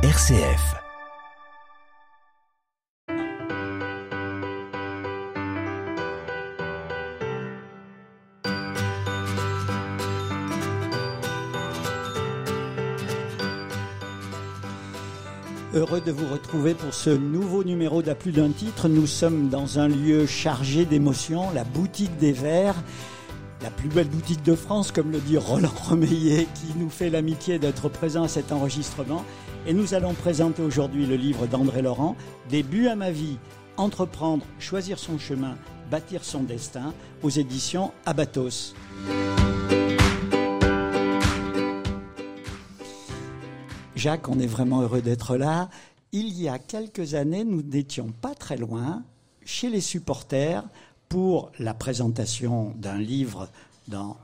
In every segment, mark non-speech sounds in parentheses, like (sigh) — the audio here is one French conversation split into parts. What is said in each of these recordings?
RCF. Heureux de vous retrouver pour ce nouveau numéro d'À plus d'un titre. Nous sommes dans un lieu chargé d'émotions, la boutique des verres, la plus belle boutique de France, comme le dit Roland Remeillet, qui nous fait l'amitié d'être présent à cet enregistrement. Et nous allons présenter aujourd'hui le livre d'André Laurent, Début à ma vie, entreprendre, choisir son chemin, bâtir son destin, aux éditions Abatos. Jacques, on est vraiment heureux d'être là. Il y a quelques années, nous n'étions pas très loin, chez les supporters, pour la présentation d'un livre, d'un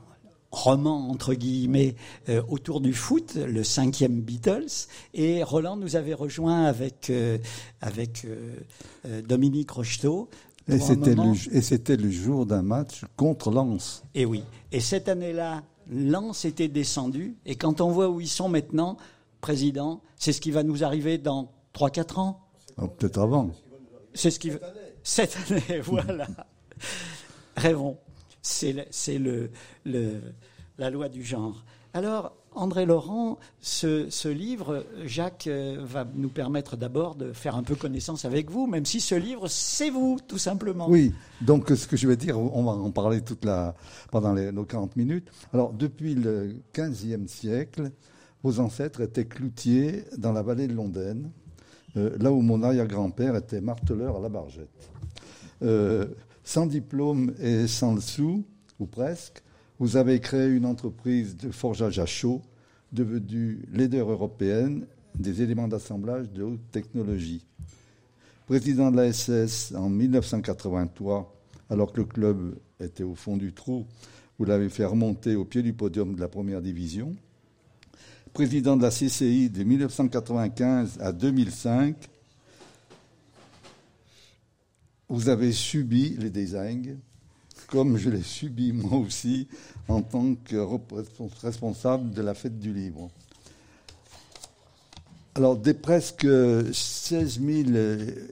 roman entre guillemets euh, autour du foot, le cinquième Beatles, et Roland nous avait rejoint avec euh, avec euh, Dominique Rocheteau. Et c'était, le, et c'était le jour d'un match contre Lens. Et oui. Et cette année-là, Lens était descendu. Et quand on voit où ils sont maintenant, président, c'est ce qui va nous arriver dans 3-4 ans. Oh, peut-être avant. C'est ce qui. Cette année, (laughs) voilà. (laughs) Rêvons. C'est le, le, la loi du genre. Alors, André Laurent, ce, ce, livre, Jacques euh, va nous permettre d'abord de faire un peu connaissance avec vous, même si ce livre, c'est vous, tout simplement. Oui, donc ce que je vais dire, on va en parler toute la, pendant les, nos 40 minutes. Alors, depuis le 15e siècle, vos ancêtres étaient cloutiers dans la vallée de Londaine, euh, là où mon arrière-grand-père était marteleur à la bargette. Euh, sans diplôme et sans le sou, ou presque, vous avez créé une entreprise de forgeage à chaud, devenue leader européenne des éléments d'assemblage de haute technologie. Président de la SS en 1983, alors que le club était au fond du trou, vous l'avez fait remonter au pied du podium de la première division. Président de la CCI de 1995 à 2005, vous avez subi les designs, comme je l'ai subi moi aussi en tant que responsable de la fête du livre. Alors, des presque 16 000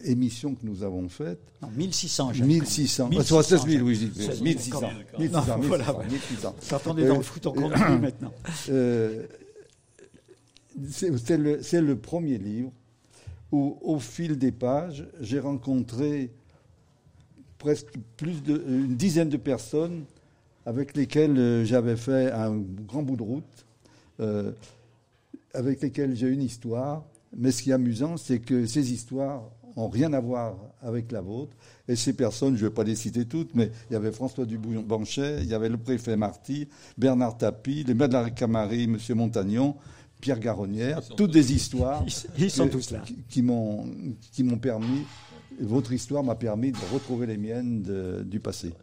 émissions que nous avons faites. Non, 1600, 1600. 1600. 16 000, oui, 16 1600. 1600. 1600. S'attendait dans le foot, on compte plus maintenant. (coughs) Euh, c'est le, le, premier livre où, au fil des pages, j'ai rencontré presque plus d'une dizaine de personnes avec lesquelles euh, j'avais fait un grand bout de route, euh, avec lesquelles j'ai une histoire. Mais ce qui est amusant, c'est que ces histoires n'ont rien à voir avec la vôtre. Et ces personnes, je ne vais pas les citer toutes, mais il y avait François Dubanchet, il y avait le préfet Marty, Bernard Tapie, les maires de la Camarie, M. Montagnon, Pierre Garonnière, toutes des histoires ils, sont tous là. qui, qui m'ont permis votre histoire m'a permis de retrouver les miennes du passé.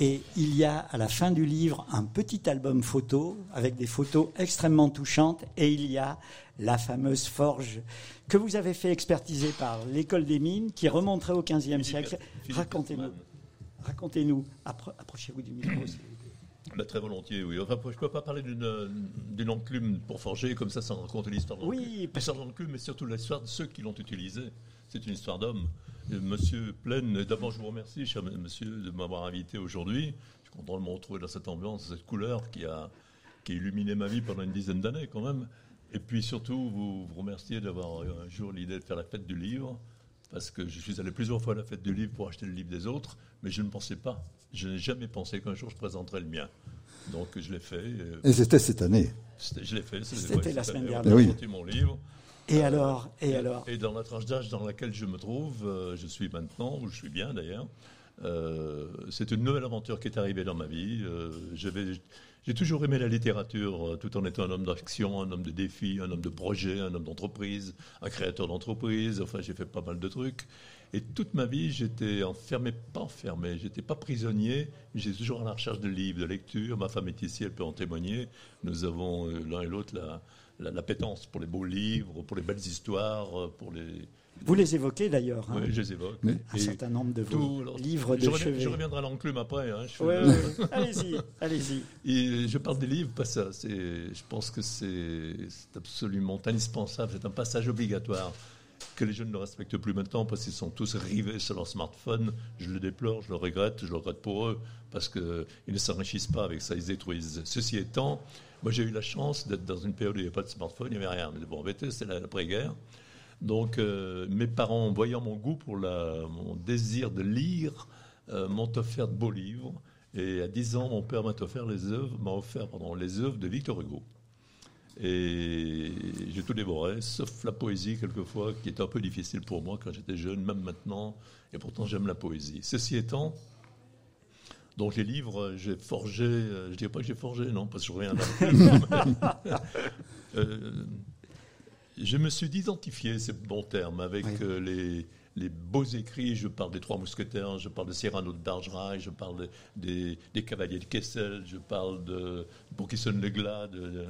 Et il y a à la fin du livre un petit album photo avec des photos extrêmement touchantes et il y a la fameuse forge que vous avez fait expertiser par l'école des mines qui remonterait au XVe siècle. Racontez-nous. Racontez-nous. Approchez-vous du micro. Bah, très volontiers, oui. Enfin, je ne peux pas parler d'une enclume pour forger comme ça sans raconter l'histoire de Oui, l'histoire de l'enclume, mais surtout l'histoire de ceux qui l'ont utilisé. C'est une histoire d'homme. Monsieur Plaine, d'abord je vous remercie, cher monsieur, de m'avoir invité aujourd'hui. Je suis content de me retrouver dans cette ambiance, cette couleur qui a, qui a illuminé ma vie pendant une dizaine d'années quand même. Et puis surtout, vous, vous remercier d'avoir un jour l'idée de faire la fête du livre, parce que je suis allé plusieurs fois à la fête du livre pour acheter le livre des autres, mais je ne pensais pas, je n'ai jamais pensé qu'un jour je présenterais le mien. Donc je l'ai fait. Et c'était cette année Je l'ai fait. C'était la semaine dernière. Oui. mon livre. Et alors Et alors Et dans la tranche d'âge dans laquelle je me trouve, euh, je suis maintenant, où je suis bien d'ailleurs, euh, c'est une nouvelle aventure qui est arrivée dans ma vie. Euh, j'ai toujours aimé la littérature, tout en étant un homme d'action, un homme de défi, un homme de projet, un homme d'entreprise, un créateur d'entreprise. Enfin, j'ai fait pas mal de trucs. Et toute ma vie, j'étais enfermé, pas enfermé, j'étais pas prisonnier, j'étais toujours à la recherche de livres, de lecture. Ma femme est ici, elle peut en témoigner. Nous avons l'un et l'autre la la, la pétence pour les beaux livres, pour les belles histoires, pour les, vous les évoquez d'ailleurs. Hein. Oui, je les évoque. Un certain nombre de vos livres de je chevet. je reviendrai à l'enclume après. Hein, allez-y, allez-y. (laughs) Et je parle des livres, pas ça. Je pense que c'est absolument indispensable. C'est un passage obligatoire que les jeunes ne respectent plus maintenant parce qu'ils sont tous rivés sur leur smartphone. Je le déplore, je le regrette, je le regrette pour eux parce qu'ils ne s'enrichissent pas avec ça, ils détruisent. Ceci étant, moi j'ai eu la chance d'être dans une période où il n'y avait pas de smartphone, il n'y avait rien. Mais bon, c'était l'après-guerre. Donc euh, mes parents, voyant mon goût pour la, mon désir de lire, euh, m'ont offert de beaux livres. Et à 10 ans, mon père m'a offert les œuvres, m'a offert pardon, les œuvres de Victor Hugo. Et j'ai tout dévoré, sauf la poésie quelquefois, qui était un peu difficile pour moi quand j'étais jeune, même maintenant. Et pourtant, j'aime la poésie. Ceci étant, donc les livres, j'ai forgé, euh, je ne dirais pas que j'ai forgé, non, parce que je reviens là. (laughs) Je me suis identifié, c'est bon terme, avec euh, les, les, beaux écrits. Je parle des Trois Mousquetaires, je parle de Cyrano de Bergerac, je parle des, des, Cavaliers de Kessel, je parle de Pour qui sonne le glas de,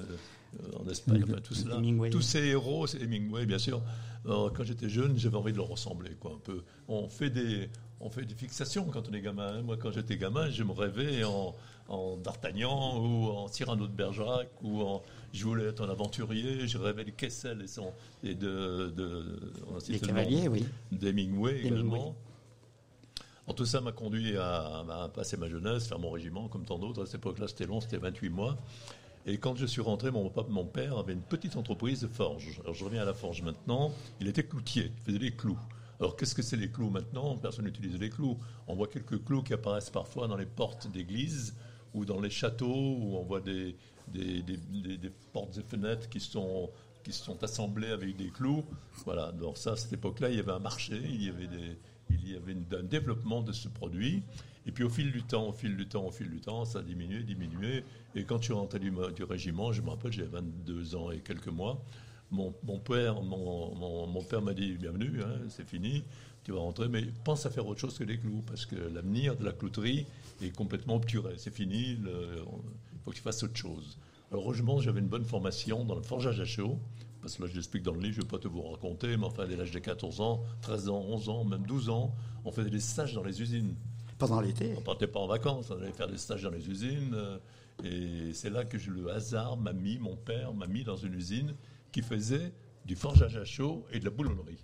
en Espagne, tout cela. Tous ces héros, c'est Hemingway, bien sûr. quand j'étais jeune, j'avais envie de leur ressembler, quoi, un peu. On fait des, on fait des fixations quand on est gamin. Hein. Moi, quand j'étais gamin, je me rêvais en, en D'Artagnan ou en Cyrano de Bergerac ou en je voulais être un aventurier, je rêvais de Kessel et, son, et de, de, Les cavaliers, oui. D'Hemingway également. En tout ça m'a conduit à, passer ma jeunesse, faire mon régiment comme tant d'autres. À cette époque-là, c'était long, c'était 28 mois. Et quand je suis rentré, mon, mon père avait une petite entreprise de forge. Alors je reviens à la forge maintenant. Il était cloutier, il faisait des clous. Alors qu'est-ce que c'est les clous maintenant? Personne n'utilise les clous. On voit quelques clous qui apparaissent parfois dans les portes d'église ou dans les châteaux où on voit des, portes et fenêtres qui sont, qui avec des clous. Voilà, donc ça, à cette époque-là, il y avait un marché, il y avait, il y avait un développement de ce produit. Et puis au fil du temps, au fil du temps, au fil du temps, ça a diminué, diminué. Et quand je suis rentré du, régiment, je me rappelle, j'avais 22 ans et quelques mois, mon, père mon, mon, père m'a dit, bienvenue, hein, c'est fini, tu vas rentrer, mais pense à faire autre chose que des clous, parce que l'avenir de la clouterie est complètement obturé. C'est fini, il faut que tu fasses autre chose. Alors, heureusement, j'avais une bonne formation dans le forgeage à chaud, parce que là, je l'explique dans le livre, je ne vais pas te vous raconter, mais enfin, dès l'âge de 14 ans, 13 ans, 11 ans, même 12 ans, on faisait des stages dans les usines. Pendant l'été On partait pas en vacances, on allait faire des stages dans les usines. Euh, et c'est là que le hasard m'a mis, mon père m'a mis dans une usine qui faisait du forgeage à chaud et de la boulonnerie.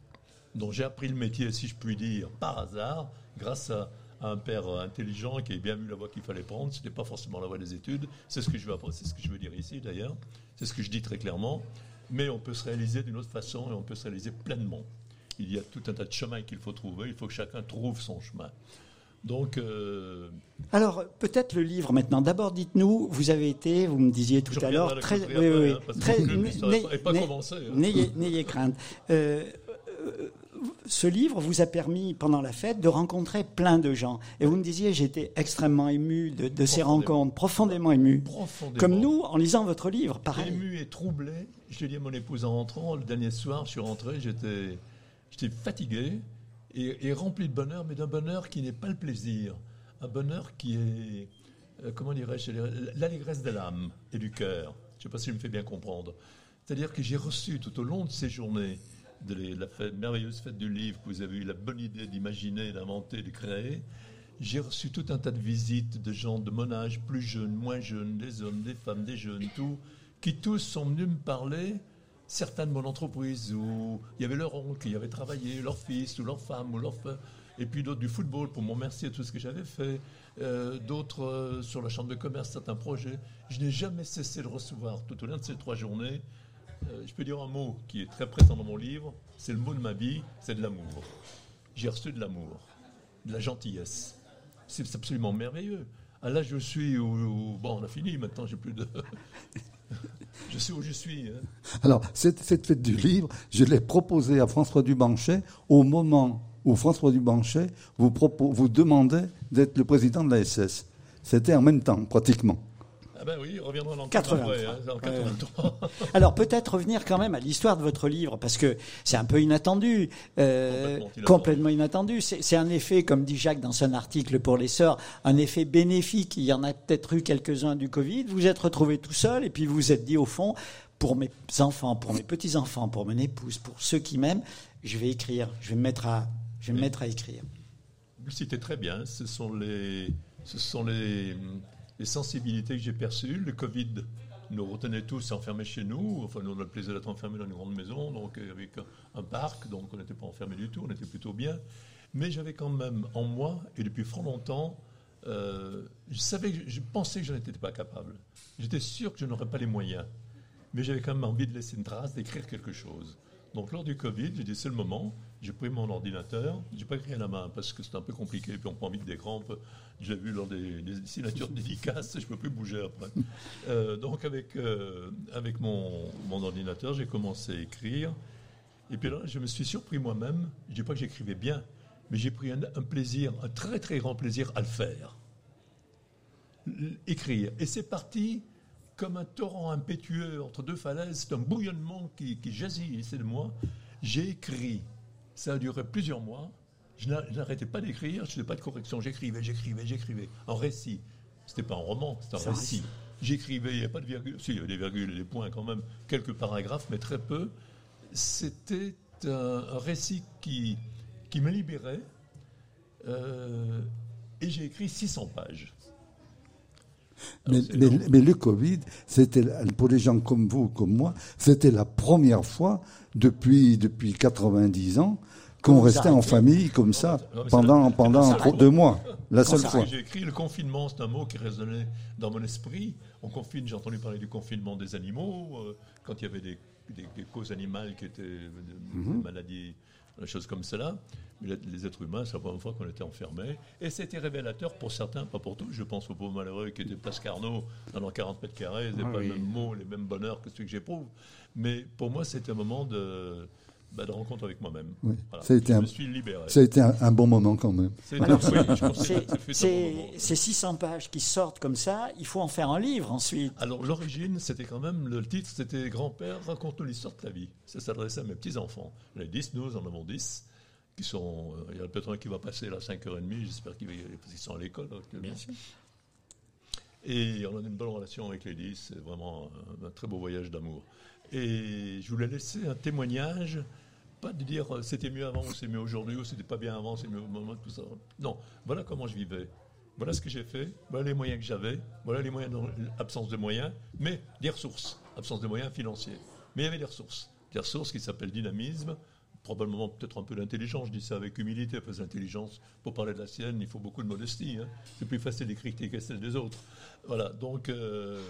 Donc j'ai appris le métier, si je puis dire, par hasard, grâce à, un père intelligent qui avait bien vu la voie qu'il fallait prendre. Ce n'était pas forcément la voie des études. C'est ce que je veux dire ici d'ailleurs. C'est ce que je dis très clairement. Mais on peut se réaliser d'une autre façon et on peut se réaliser pleinement. Il y a tout un tas de chemins qu'il faut trouver. Il faut que chacun trouve son chemin. Donc. Euh, Alors, peut-être le livre maintenant. D'abord, dites-nous, vous avez été, vous me disiez tout à l'heure, très. Oui, oui, très. N'ayez crainte. Euh, euh, ce livre vous a permis, pendant la fête, de rencontrer plein de gens. Et vous me disiez, j'étais extrêmement ému de, ces rencontres, profondément ému. Comme nous, en lisant votre livre, pareil. Ému et troublé. Je l'ai dit à mon épouse en rentrant, le dernier soir, je suis rentré, j'étais, j'étais fatigué et, rempli de bonheur, mais d'un bonheur qui n'est pas le plaisir. Un bonheur qui est, euh, comment dirais-je, l'allégresse de l'âme et du cœur. Je ne sais pas si je me fais bien comprendre. C'est-à-dire que j'ai reçu tout au long de ces journées de la merveilleuse fête du livre que vous avez eu la bonne idée d'imaginer, d'inventer, de créer, j'ai reçu tout un tas de visites de gens de mon âge, plus jeunes, moins jeunes, des hommes, des femmes, des jeunes, tout, qui tous sont venus me parler, certains de mon entreprise, où il y avait leur oncle qui avait travaillé, leur fils, ou leur femme, ou leur et puis d'autres du football pour me remercier de tout ce que j'avais fait, euh, d'autres euh, sur la chambre de commerce, certains projets. Je n'ai jamais cessé de recevoir tout au long de ces trois journées euh, je peux dire un mot qui est très présent dans mon livre, c'est le mot de ma vie, c'est de l'amour. J'ai reçu de l'amour, de la gentillesse. C'est absolument merveilleux. Ah, là, je suis où, Bon, on a fini, maintenant, j'ai plus de. (laughs) je sais où je suis. Hein. Alors, cette, fête du livre, je l'ai proposée à François Dubanchet au moment où François Dubanchet vous, vous demandait d'être le président de la SS. C'était en même temps, pratiquement. Ah ben oui, reviendra en 83. Hein, (laughs) Alors peut-être revenir quand même à l'histoire de votre livre, parce que c'est un peu inattendu, euh, complètement, inattendu. C'est un effet, comme dit Jacques dans son article pour les sœurs, un effet bénéfique. Il y en a peut-être eu quelques-uns du Covid. Vous êtes retrouvé tout seul et puis vous vous êtes dit au fond, pour mes enfants, pour mes petits-enfants, pour mon épouse, pour ceux qui m'aiment, je vais écrire, je vais me mettre à, je vais me mettre à écrire. Vous citez très bien, ce sont les, ce sont les, les sensibilités que j'ai perçues. Le Covid nous retenait tous enfermés chez nous. Enfin, nous, on a le plaisir d'être enfermés dans une grande maison, donc avec un parc, donc on n'était pas enfermés du tout, on était plutôt bien. Mais j'avais quand même en moi, et depuis fort longtemps, euh, je je pensais que je n'étais pas capable. J'étais sûr que je n'aurais pas les moyens. Mais j'avais quand même envie de laisser une trace, d'écrire quelque chose. Donc lors du Covid, j'ai dit c'est le moment. J'ai pris mon ordinateur. J'ai pas écrit à la main parce que c'était un peu compliqué. Puis on prend vite des crampes. J'ai vu lors des, signatures (laughs) dédicaces, je peux plus bouger après. Euh, donc avec euh, avec mon, mon ordinateur, j'ai commencé à écrire. Et puis là, je me suis surpris moi-même. Je dis pas que j'écrivais bien, mais j'ai pris un, plaisir, un très très grand plaisir à le faire. Écrire. Et c'est parti comme un torrent impétueux entre deux falaises, c'est un bouillonnement qui, qui c'est de moi. J'ai écrit. Ça a duré plusieurs mois. Je n'arrêtais pas d'écrire, je n'ai pas de correction. J'écrivais, j'écrivais, j'écrivais. En récit. C'était pas un roman, c'était un récit. J'écrivais, il n'y avait pas de virgule. Si, il y avait des virgules et des points quand même. Quelques paragraphes, mais très peu. C'était un récit qui, qui me libérait. Euh, et j'ai écrit 600 pages. Mais, le Covid, c'était pour les gens comme vous, comme moi, c'était la première fois depuis depuis 90 ans qu'on restait en famille comme ça pendant pendant deux mois. La seule fois. J'ai écrit le confinement, c'est un mot qui résonnait dans mon esprit. On confine, j'ai entendu parler du confinement des animaux euh, quand il y avait des, causes animales qui étaient des mhm. maladies des choses comme cela. Mais les êtres humains, c'est la première fois qu'on était enfermés. Et c'était révélateur pour certains, pas pour tous. Je pense aux pauvres malheureux qui étaient place Carnot, dans leurs 40 mètres carrés. Ils n'avaient pas les mêmes mots, les mêmes bonheurs que ceux que j'éprouve. Mais pour moi, c'était un moment de, bah, de rencontre avec moi-même. ça a été je un, me suis libéré. Ça a été un, bon moment quand même. C'est 600 pages qui sortent comme ça, il faut en faire un livre ensuite. Alors l'origine, c'était quand même, le titre, c'était Grand-père, raconte-nous l'histoire de ta vie. Ça s'adressait à mes petits-enfants. J'en ai 10, nous en avons 10. Qui sont, euh, il y a peut-être un qui va passer là à 5h30, j'espère qu'ils sont à l'école actuellement. Et on a une bonne relation avec les 10, c'est vraiment un, un très beau voyage d'amour. Et je voulais laisser un témoignage pas de dire euh, c'était mieux avant ou c'est mieux aujourd'hui ou c'était pas bien avant, c'est mieux moment, tout ça. Non, voilà comment je vivais. Voilà ce que j'ai fait, voilà les moyens que j'avais, voilà les moyens, absence de moyens, mais des ressources, absence de moyens financiers. Mais il y avait des ressources, des ressources qui s'appellent dynamisme, probablement peut-être un peu d'intelligence, je dis ça avec humilité, parce que l'intelligence, pour parler de la sienne, il faut beaucoup de modestie. Hein. C'est plus facile d'écrire que celle des autres. Voilà, donc... Euh,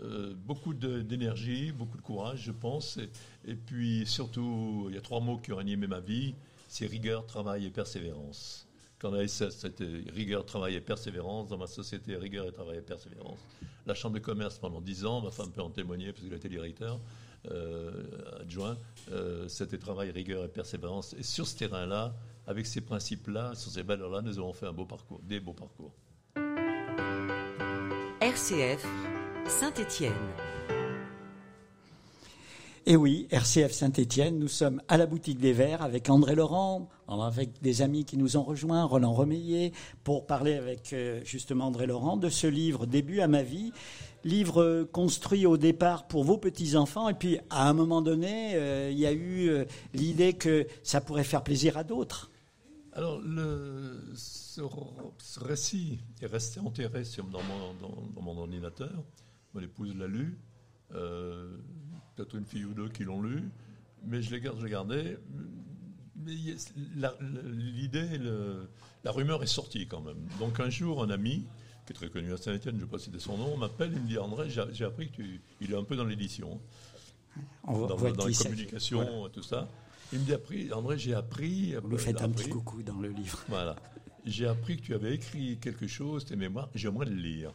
euh, beaucoup d'énergie, beaucoup de courage, je pense. Et, puis surtout, il y a trois mots qui ont animé ma vie, c'est rigueur, travail et persévérance. Quand on a c'était rigueur, travail et persévérance. Dans ma société, rigueur et travail et persévérance. La chambre de commerce pendant dix ans, ma femme peut en témoigner parce qu'elle était directeur euh, adjoint, euh, c'était travail, rigueur et persévérance. Et sur ce terrain-là, avec ces principes-là, sur ces valeurs-là, nous avons fait un beau parcours, des beaux parcours. RCF Saint-Étienne. Et oui, RCF Saint-Étienne, nous sommes à la boutique des Verts avec André Laurent, avec des amis qui nous ont rejoints, Roland Remeillet, pour parler avec euh, justement André Laurent de ce livre Début à ma vie. Livre construit au départ pour vos petits-enfants, et puis à un moment donné, euh, il y a eu euh, l'idée que ça pourrait faire plaisir à d'autres. Alors, le, ce, récit est resté enterré dans mon, dans mon ordinateur. Mon épouse l'a lu. Euh, peut-être une fille ou deux qui l'ont lu. Mais je l'ai gardé. Mais l'idée, la rumeur est sortie quand même. Donc un jour, un ami, qui est très connu à Saint-Etienne, je ne vais pas citer son nom, m'appelle et me dit André, j'ai appris que tu. Il est un peu dans l'édition. dans, dans la communication, tout ça. Il me dit appris, André, j'ai appris. Vous lui faites un petit coucou dans le livre. Voilà. J'ai appris que tu avais écrit quelque chose, tes mémoires, j'aimerais le lire.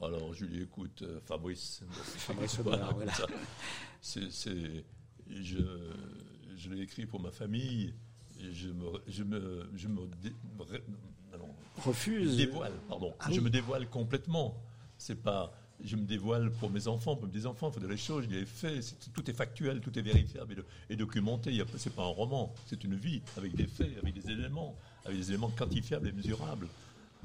Alors, je lui écoute, euh, Fabrice. (laughs) Fabrice voilà. C'est, je, je l'ai écrit pour ma famille. Et je me, je me, je me refuse. Dévoile, pardon. Ah je me dévoile complètement. C'est pas, je me dévoile pour mes enfants, pour mes enfants. Il faut des choses. Je les ai fait. tout est factuel, tout est vérifiable et, et documenté. C'est pas un roman. C'est une vie avec des faits, avec des éléments, avec des éléments quantifiables et mesurables.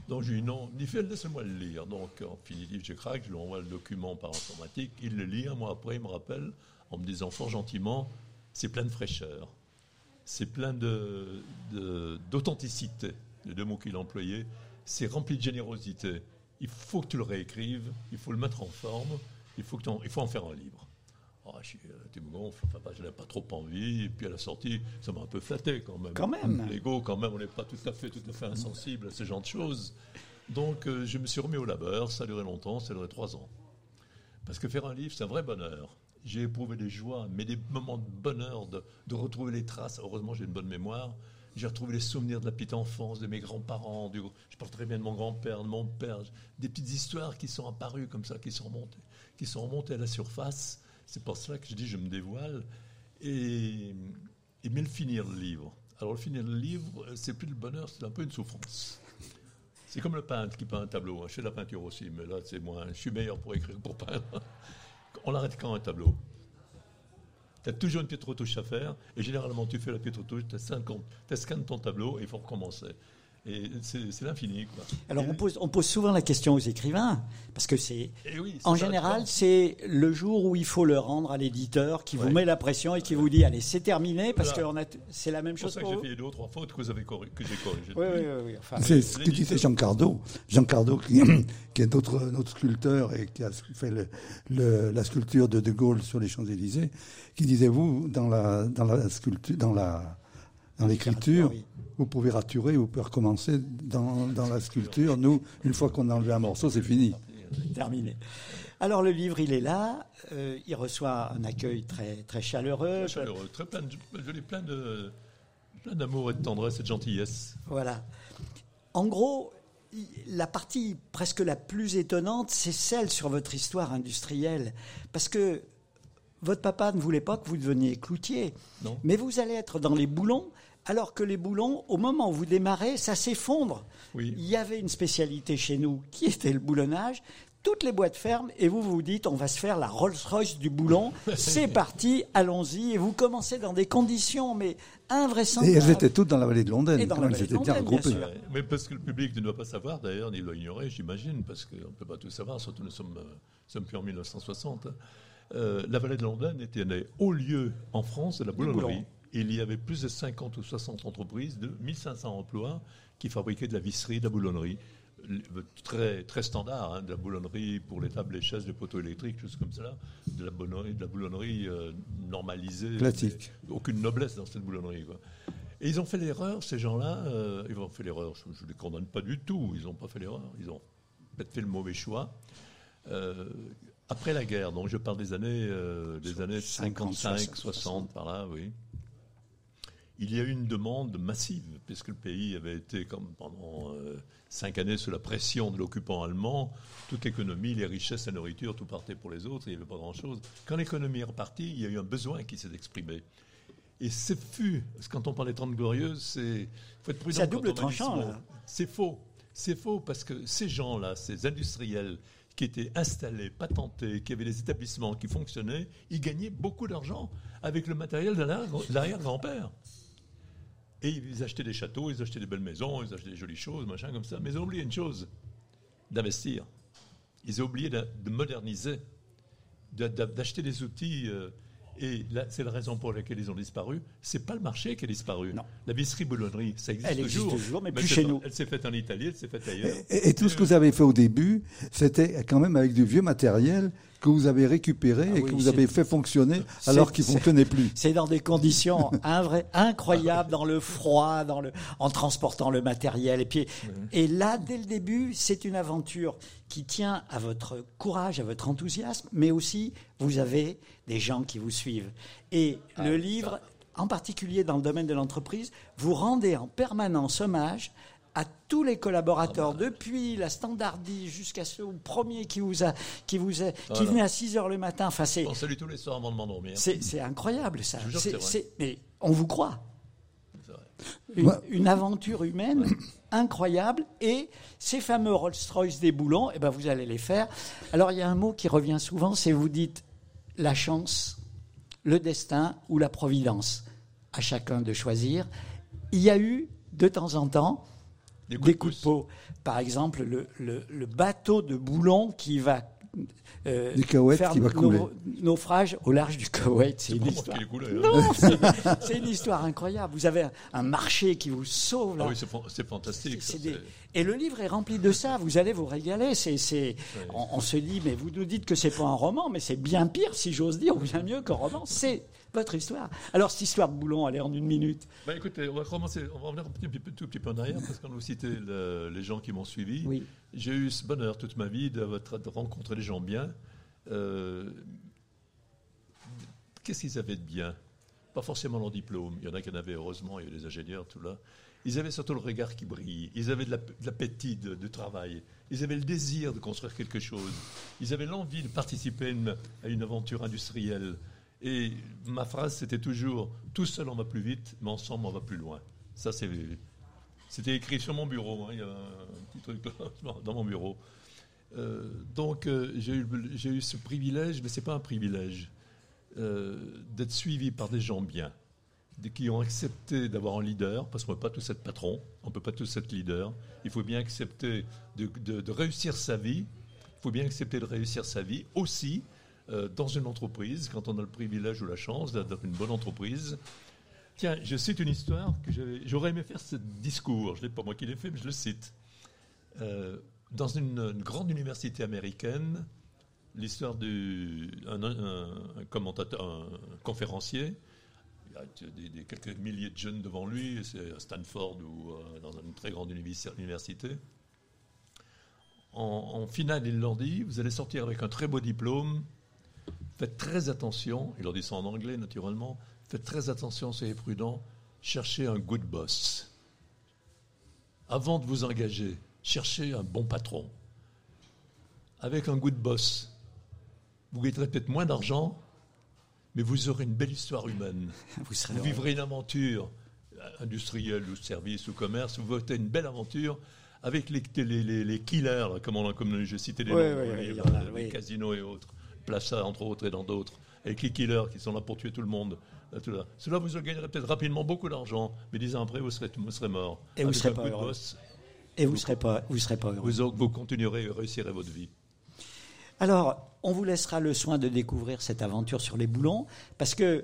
Donc je lui dis non, fait, laisse-moi le lire. Donc en définitive, je craque, je lui envoie le document par informatique, il le lit, un mois après, il me rappelle, en me disant fort gentiment, c'est plein de fraîcheur, c'est plein de- de- d'authenticité, les deux mots qu'il a employés, c'est rempli de générosité. Il faut que tu le réécrives, il faut le mettre en forme, il faut, que il faut en faire un livre. Ah, je suis, euh, tu me gonfles, enfin, bah, je n'avais pas trop envie, et puis à la sortie, ça m'a un peu flatté quand même. Quand même. L'ego, quand même, on n'est pas tout à fait, tout à fait insensible à ce genre de choses. Donc, euh, je me suis remis au labeur, ça a duré longtemps, ça a duré trois ans. Parce que faire un livre, c'est un vrai bonheur. J'ai éprouvé des joies, mais des moments de bonheur, de, de retrouver les traces. Heureusement, j'ai une bonne mémoire. J'ai retrouvé les souvenirs de la petite enfance, de mes grands-parents. du- Je parle très bien de mon grand-père, de mon père. Des petites histoires qui sont apparues comme ça, qui sont remontées, qui sont remontées à la surface. C'est pour cela que je dis je me dévoile. Et, mais le finir le livre. Alors le finir le livre, c'est plus le bonheur, c'est un peu une souffrance. C'est comme le peintre qui peint un tableau. hein. Je fais de la peinture aussi, mais là, c'est moins. Je suis meilleur pour écrire que pour peindre. (laughs) On arrête quand un tableau? Tu as toujours une petite retouche à faire, et généralement, tu fais la petite retouche, tu scannes ton tableau, et il faut recommencer. Et c'est l'infini. Alors Et- on pose, on pose souvent la question aux écrivains, parce que c'est... oui, En ça, général, c'est le jour où il faut le rendre à l'éditeur qui vous met la pression et qui vous dit allez c'est terminé parce Voilà. que c'est la même C'est pour chose ça que pour j'ai vous. fait deux ou trois fautes que, j'ai corrigées. Oui, oui, oui, oui, enfin, C'est ce que disait Jean Cardo. Jean Cardo, qui, (coughs) qui est notre, notre sculpteur et qui a fait le- le- la sculpture de De Gaulle sur les Champs-Élysées, qui disait, vous, dans la, dans la sculpture, dans la, dans l'écriture, oui. vous pouvez raturer, vous pouvez recommencer dans, dans la sculpture. Nous, une fois qu'on a enlevé un morceau, c'est fini. terminé. Alors le livre il est là, euh, il reçoit un accueil très très chaleureux. Très chaleureux, très plein de, je l'ai plein de plein d'amour et de tendresse et de gentillesse. Voilà. En gros, la partie presque la plus étonnante, c'est celle sur votre histoire industrielle. Parce que votre papa ne voulait pas que vous deveniez cloutier. Non. Mais vous allez être dans les boulons, alors que les boulons, au moment où vous démarrez, ça s'effondre. Oui. Il y avait une spécialité chez nous (laughs) qui était le boulonnage. Toutes les boîtes ferment et vous vous dites on va se faire la Rolls-Royce du boulon. (laughs) C'est parti, allons-y. Et vous commencez dans des conditions mais Et invraisemblables. elles étaient toutes dans la vallée de Londres. Et dans la vallée de bien mais parce que le public ne doit pas savoir, d'ailleurs, ni doit ignorer, j'imagine, parce qu'on ne peut pas tout savoir, surtout nous sommes, euh, sommes plus en 1960. hein. Euh, la vallée de Londres était un haut lieu en France de la boulonnerie. Il y avait plus de 50 ou 60 entreprises, de 1500 emplois, qui fabriquaient de la visserie, de la boulonnerie. Très, très standard, hein, de la boulonnerie pour les tables, les chaises, les poteaux électriques, choses comme ça. De la boulonnerie, de la boulonnerie euh, normalisée. Classique. Aucune noblesse dans cette boulonnerie. quoi. Et ils ont fait l'erreur, ces gens-là, euh, ils ont fait l'erreur, je ne les condamne pas du tout, ils n'ont pas fait l'erreur, ils ont peut-être fait le mauvais choix. Euh, après la guerre, donc je parle des années, euh, des années 55, 60, 60, par là, oui. Il y a eu une demande massive, puisque le pays avait été, comme pendant euh, cinq années, sous la pression de l'occupant allemand. Toute l'économie, les richesses, la nourriture, tout partait pour les autres, il n'y avait pas grand-chose. Quand l'économie est repartie, il y a eu un besoin qui s'est exprimé. Et c'est fut, parce que quand on parle des 30 glorieuses, c'est. faut être prudent C'est double tranchant. C'est faux. C'est faux parce que ces gens-là, ces industriels qui étaient installés, patentés, qui avaient des établissements qui fonctionnaient, ils gagnaient beaucoup d'argent avec le matériel de l'arrière- l'arrière-grand-père. Et ils achetaient des châteaux, ils achetaient des belles maisons, ils achetaient des jolies choses, machin comme ça. Mais ils ont oublié une chose d'investir. Ils ont oublié de, de moderniser, de- de- d'acheter des outils. euh, et c'est la raison pour laquelle ils ont disparu. C'est pas le marché qui a disparu. Non. La visserie-boulonnerie, ça existe Elle existe toujours. toujours, mais plus chez nous. Elle s'est faite en Italie, elle s'est faite ailleurs. Et, et tout ce que vous avez fait au début, c'était quand même avec du vieux matériel que vous avez récupéré Ah et oui, que vous avez fait fonctionner alors qu'il fonctionnait plus. (laughs) C'est dans des conditions incroyables, dans le froid, dans le, en transportant le matériel. Et, puis, et là, dès le début, c'est une aventure qui tient à votre courage, à votre enthousiasme, mais aussi, vous avez des gens qui vous suivent. Et Ah, le livre, en particulier dans le domaine de l'entreprise, vous rendez en permanence hommage à tous les collaborateurs, Ah bah. depuis la standardie jusqu'à ce premier qui vous a, qui vous a, qui Voilà. venait à 6 heures le matin. Enfin, c'est, On salue tous les soirs avant de m'endormir. c'est, c'est incroyable ça. C'est- mais on vous croit. C'est vrai. Une, Ouais. une aventure humaine incroyable et ces fameux Rolls-Royce des boulons, eh ben vous allez les faire. Alors il y a un mot qui revient souvent, c'est vous dites la chance, le destin ou la providence. À chacun de choisir. Il y a eu de temps en temps Des des coups de peau. Par exemple, le, le- le bateau de Boulon qui va euh, faire qui va nau- couler. naufrage au large du Koweït. C'est une histoire. coulé. hein. Non, (laughs) c'est- une histoire incroyable. Vous avez un- un marché qui vous sauve. Là. Ah oui, c'est fan- c'est fantastique. Ça, des- Et le livre est rempli de ça. Vous allez vous régaler. On, on se dit, mais vous nous dites que c'est pas un roman, mais c'est bien pire, si j'ose dire, ou bien mieux qu'un roman. C'est votre histoire. Alors cette histoire de Boulon, elle est en une minute. Bah, écoutez, on va commencer, on va revenir un petit tout petit peu en arrière parce qu'on a cité le- les gens qui m'ont suivi. Oui. J'ai eu ce bonheur toute ma vie de, de rencontrer des gens bien. Euh, Qu'est-ce qu'ils avaient de bien? Pas forcément leur diplôme. Il y en a qui en avaient, heureusement, il y a des ingénieurs, tout là. Ils avaient surtout le regard qui brille. Ils avaient de la- de l'appétit de, de travail. Ils avaient le désir de construire quelque chose. Ils avaient l'envie de participer à une, à une aventure industrielle. Et ma phrase, c'était toujours tout seul on va plus vite, mais ensemble on va plus loin. Ça, c'était écrit sur mon bureau. hein, il y a un petit truc là, dans mon bureau. Euh, donc euh, j'ai eu, ce privilège, mais c'est pas un privilège, euh, d'être suivi par des gens bien, qui ont accepté d'avoir un leader, parce qu'on ne peut pas tous être patron, on ne peut pas tous être leader. Il faut bien accepter de, réussir sa vie. Il faut bien accepter de réussir sa vie aussi dans une entreprise, quand on a le privilège ou la chance d'être une bonne entreprise. Tiens, je cite une histoire que j'aurais aimé faire ce discours. Je l'ai pas moi qui l'ai fait, mais je le cite. Euh, dans une, grande université américaine, l'histoire un commentateur, conférencier. Il y a des, quelques milliers de jeunes devant lui, c'est à Stanford ou euh, dans une très grande univers- université. En finale, il leur dit Vous allez sortir avec un très beau diplôme. Faites très attention. Il leur dit ça en anglais, naturellement. Faites très attention, soyez prudents. Cherchez un good boss. Avant de vous engager, cherchez un bon patron. Avec un good boss, vous gagnerez peut-être moins d'argent, mais vous aurez une belle histoire humaine. (laughs) Vous serez Vous heureux. vivrez une aventure euh, industrielle ou service ou commerce, vous votez une belle aventure avec les, les, les, les killers, là, comme, on, comme j'ai cité des Oui, noms, oui, oui, les casinos et autres, Plaza entre autres et dans d'autres, avec les killers qui sont là pour tuer tout le monde. là. Cela vous gagnerez peut-être rapidement beaucoup d'argent, mais dix ans après, vous serez, vous serez mort. Et vous Avec serez pas heureux. Et vous vous serez pas heureux. vous, vous continuerez et réussirez votre vie. Alors, on vous laissera le soin de découvrir cette aventure sur les boulons, parce que